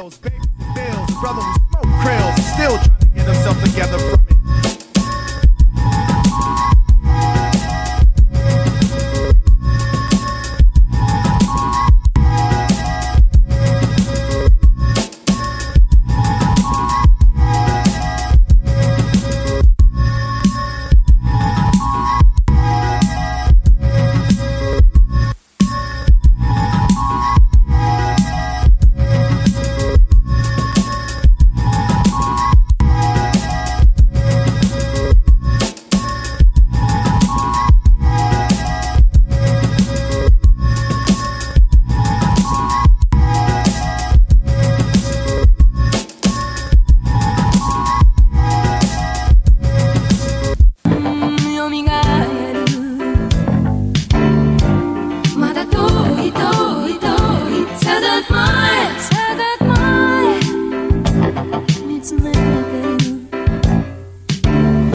bills, baby bills, brother smoke krills,